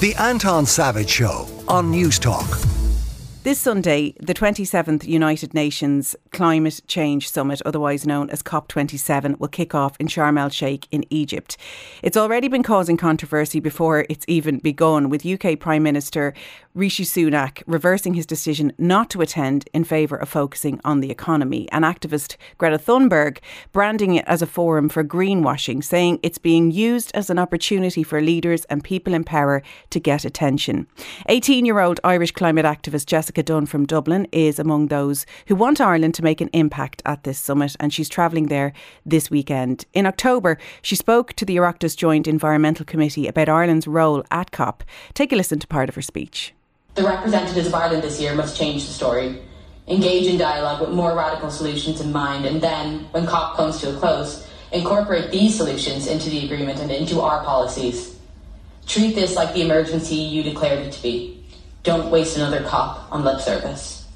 The Anton Savage Show on Newstalk. This Sunday, the 27th United Nations Climate Change Summit, otherwise known as COP27, will kick off in Sharm el Sheikh in Egypt. It's already been causing controversy before it's even begun, with UK Prime Minister Rishi Sunak reversing his decision not to attend in favour of focusing on the economy, and activist Greta Thunberg branding it as a forum for greenwashing, saying it's being used as an opportunity for leaders and people in power to get attention. 18 year old Irish climate activist Jessica Jessica Dunne from Dublin is among those who want Ireland to make an impact at this summit, and she's travelling there this weekend. In October, she spoke to the Oireachtas Joint Environmental Committee about Ireland's role at COP. Take a listen to part of her speech. The representatives of Ireland this year must change the story, engage in dialogue with more radical solutions in mind, and then, when COP comes to a close, incorporate these solutions into the agreement and into our policies. Treat this like the emergency you declared it to be don't waste another cop on lip service.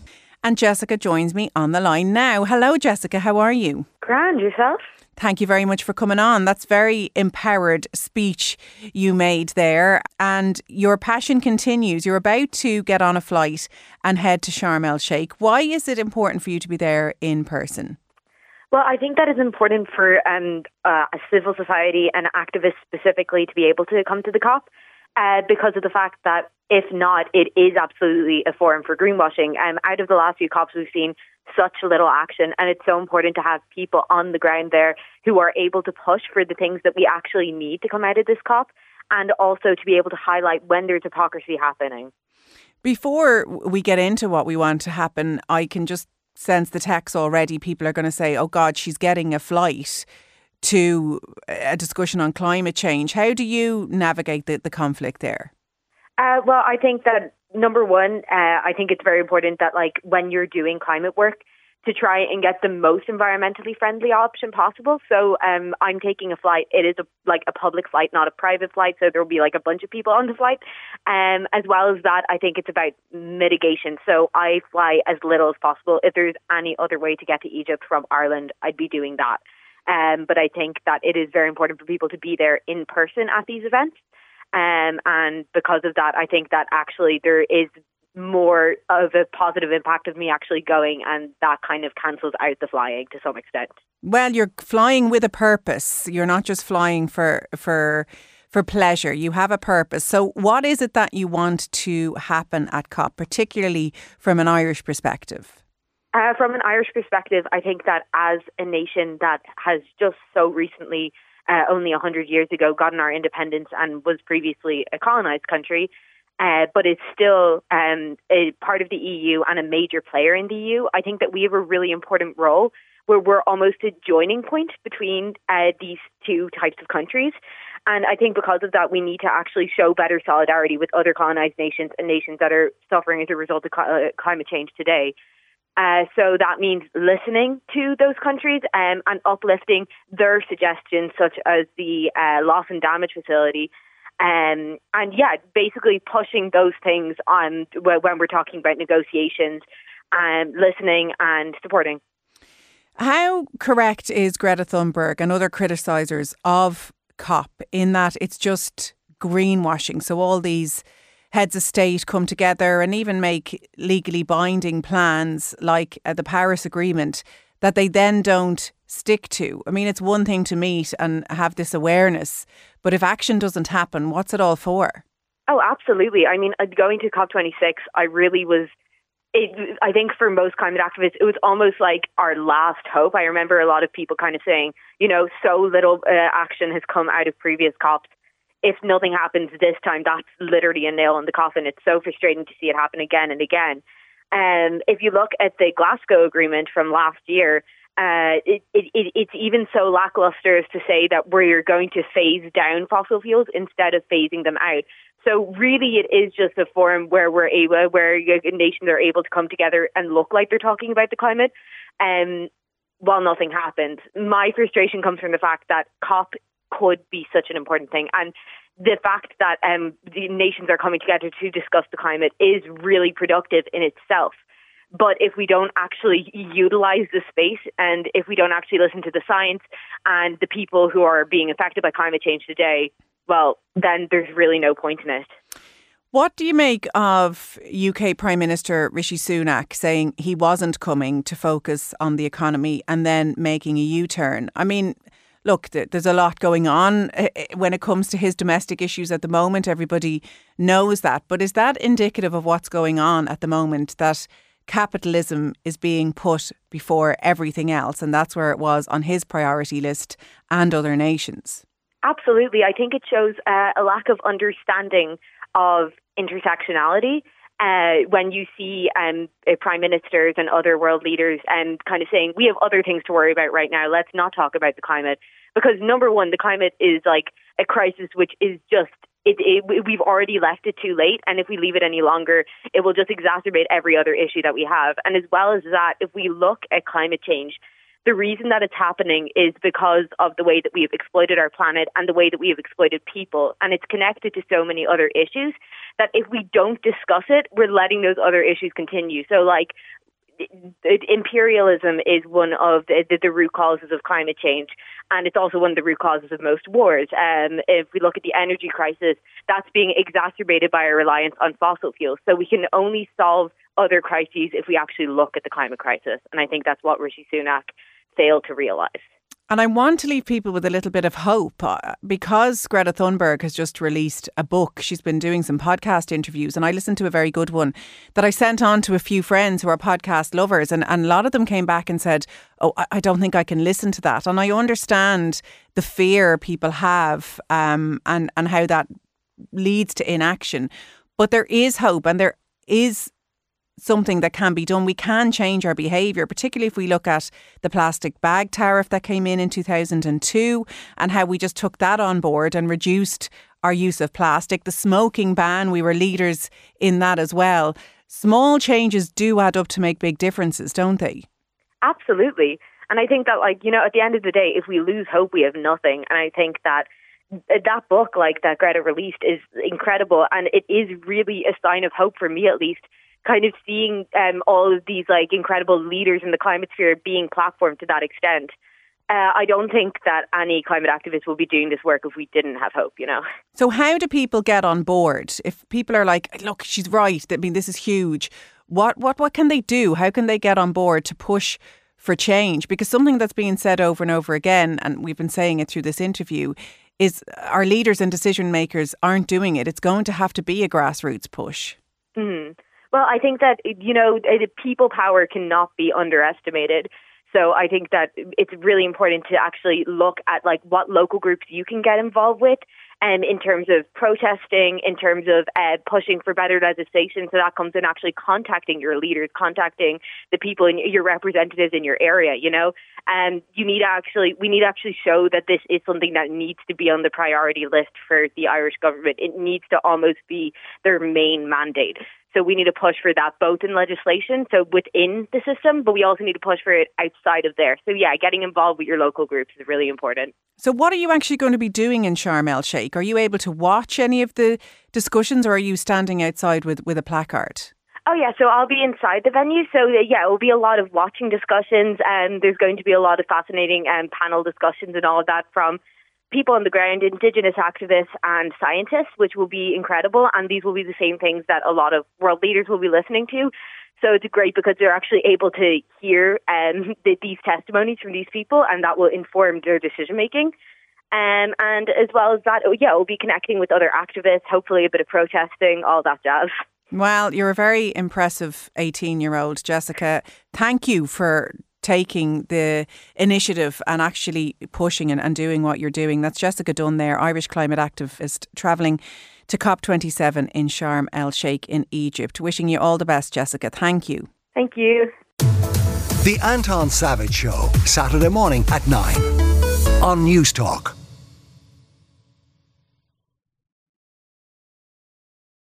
And Jessica joins me on the line now. Hello, Jessica. How are you? Grand. Yourself? Thank you very much for coming on. That's very empowered speech you made there. And your passion continues. You're about to get on a flight and head to Sharm el Sheikh. Why is it important for you to be there in person? Well, I think that is important for um, uh, a civil society and activists specifically to be able to come to the COP uh, because of the fact that if not, it is absolutely a forum for greenwashing. Um, out of the last few COPs, we've seen such little action, and it's so important to have people on the ground there who are able to push for the things that we actually need to come out of this COP, and also to be able to highlight when there's hypocrisy happening. Before we get into what we want to happen, I can just sense the text already. People are going to say, oh God, she's getting a flight to a discussion on climate change. How do you navigate the, the conflict there? Uh, well, I think that number one, uh, I think it's very important that like when you're doing climate work, to try and get the most environmentally friendly option possible. So um, I'm taking a flight. It is a, like a public flight, not a private flight. So there will be like a bunch of people on the flight. Um, as well as that, I think it's about mitigation. So I fly as little as possible. If there's any other way to get to Egypt from Ireland, I'd be doing that. Um, but I think that it is very important for people to be there in person at these events. Um, and because of that, I think that actually there is more of a positive impact of me actually going, and that kind of cancels out the flying to some extent. Well, you're flying with a purpose. You're not just flying for for for pleasure. You have a purpose. So, what is it that you want to happen at COP, particularly from an Irish perspective? Uh, from an Irish perspective, I think that as a nation that has just so recently, uh, only 100 years ago, gotten our independence and was previously a colonized country, uh, but is still um, a part of the EU and a major player in the EU, I think that we have a really important role where we're almost a joining point between uh, these two types of countries. And I think because of that, we need to actually show better solidarity with other colonized nations and nations that are suffering as a result of uh, climate change today. Uh, so that means listening to those countries um, and uplifting their suggestions, such as the uh, loss and damage facility. Um, and yeah, basically pushing those things on when we're talking about negotiations, and um, listening and supporting. How correct is Greta Thunberg and other criticisers of COP in that it's just greenwashing? So all these heads of state come together and even make legally binding plans like uh, the Paris Agreement that they then don't stick to. I mean, it's one thing to meet and have this awareness, but if action doesn't happen, what's it all for? Oh, absolutely. I mean, uh, going to COP26, I really was. It, I think for most climate activists, it was almost like our last hope. I remember a lot of people kind of saying, you know, so little uh, action has come out of previous COPs if nothing happens this time, that's literally a nail in the coffin. It's so frustrating to see it happen again and again. Um, if you look at the Glasgow Agreement from last year, uh, it, it, it's even so lackluster as to say that we're going to phase down fossil fuels instead of phasing them out. So really, it is just a forum where we're able, where nations are able to come together and look like they're talking about the climate. Um, while nothing happens. My frustration comes from the fact that COP could be such an important thing. And the fact that um, the nations are coming together to discuss the climate is really productive in itself. But if we don't actually utilize the space and if we don't actually listen to the science and the people who are being affected by climate change today, well, then there's really no point in it. What do you make of UK Prime Minister Rishi Sunak saying he wasn't coming to focus on the economy and then making a U turn? I mean, look, there's a lot going on eh, eh, when it comes to his domestic issues at the moment. Everybody knows that. But is that indicative of what's going on at the moment that capitalism is being put before everything else? And that's where it was on his priority list and other nations. Absolutely. I think it shows uh, a lack of understanding of intersectionality uh, when you see um, uh, prime ministers and other world leaders and um, kind of saying we have other things to worry about right now. Let's not talk about the climate because number one, the climate is like a crisis which is just it, it, we've already left it too late, and if we leave it any longer, it will just exacerbate every other issue that we have. And as well as that, if we look at climate change, the reason that it's happening is because of the way that we have exploited our planet and the way that we have exploited people. And it's connected to so many other issues that if we don't discuss it, we're letting those other issues continue. So, like, imperialism is one of the, the, root causes of climate change, and it's also one of the root causes of most wars. Um, if we look at the energy crisis, that's being exacerbated by our reliance on fossil fuels. So we can only solve other crises if we actually look at the climate crisis, and I think that's what Rishi Sunak failed to realise. And I want to leave people with a little bit of hope uh, because Greta Thunberg has just released a book. She's been doing some podcast interviews, and I listened to a very good one that I sent on to a few friends who are podcast lovers. And, and a lot of them came back and said, Oh, I don't think I can listen to that. And I understand the fear people have um, and, and how that leads to inaction. But there is hope, and there is something that can be done. We can change our behaviour, particularly if we look at the plastic bag tariff that came in in 2002 and how we just took that on board and reduced our use of plastic. The smoking ban, we were leaders in that as well. Small changes do add up to make big differences, don't they? Absolutely. And I think that, like, you know, at the end of the day, if we lose hope, we have nothing. And I think that uh, that book, like that Greta released, is incredible. And it is really a sign of hope for me, at least, kind of seeing um, all of these like incredible leaders in the climate sphere being platformed to that extent. Uh, I don't think that any climate activist will be doing this work if we didn't have hope, you know. So, how do people get on board? If people are like, "Look, she's right. I mean, this is huge." What what what can they do? How can they get on board to push for change? Because something that's being said over and over again, and we've been saying it through this interview, is our leaders and decision makers aren't doing it. It's going to have to be a grassroots push. Mm-hmm. Well, I think that, you know, people power cannot be underestimated. So I think that it's really important to actually look at like what local groups you can get involved with um, in terms of protesting, in terms of uh, pushing for better legislation. So that comes in actually contacting your leaders, contacting the people in your representatives in your area. You know, and you need to actually we need to actually show that this is something that needs to be on the priority list for the Irish government. It needs to almost be their main mandate. So we need to push for that both in legislation, so within the system, but we also need to push for it outside of there. So yeah, getting involved with your local groups is really important. So what are you actually going to be doing in Sharm el Sheikh? Are you able to watch any of the discussions or are you standing outside with, with a placard? Oh yeah, so I'll be inside the venue. So yeah, it will be a lot of watching discussions, and there's going to be a lot of fascinating um, panel discussions and all of that from people on the ground, Indigenous activists and scientists, which will be incredible. And these will be the same things that a lot of world leaders will be listening to. So it's great because they're actually able to hear um, the, these testimonies from these people, and that will inform their decision making. Um, and as well as that, oh, yeah, we'll be connecting with other activists, hopefully a bit of protesting, all that jazz. Well, you're a very impressive 18 year old, Jessica. Thank you for taking the initiative and actually pushing and, and doing what you're doing. That's Jessica Dunne there, Irish climate activist, travelling to COP27 in Sharm el Sheikh in Egypt. Wishing you all the best, Jessica. Thank you. Thank you. The Anton Savage Show, Saturday morning at 9 on Newstalk.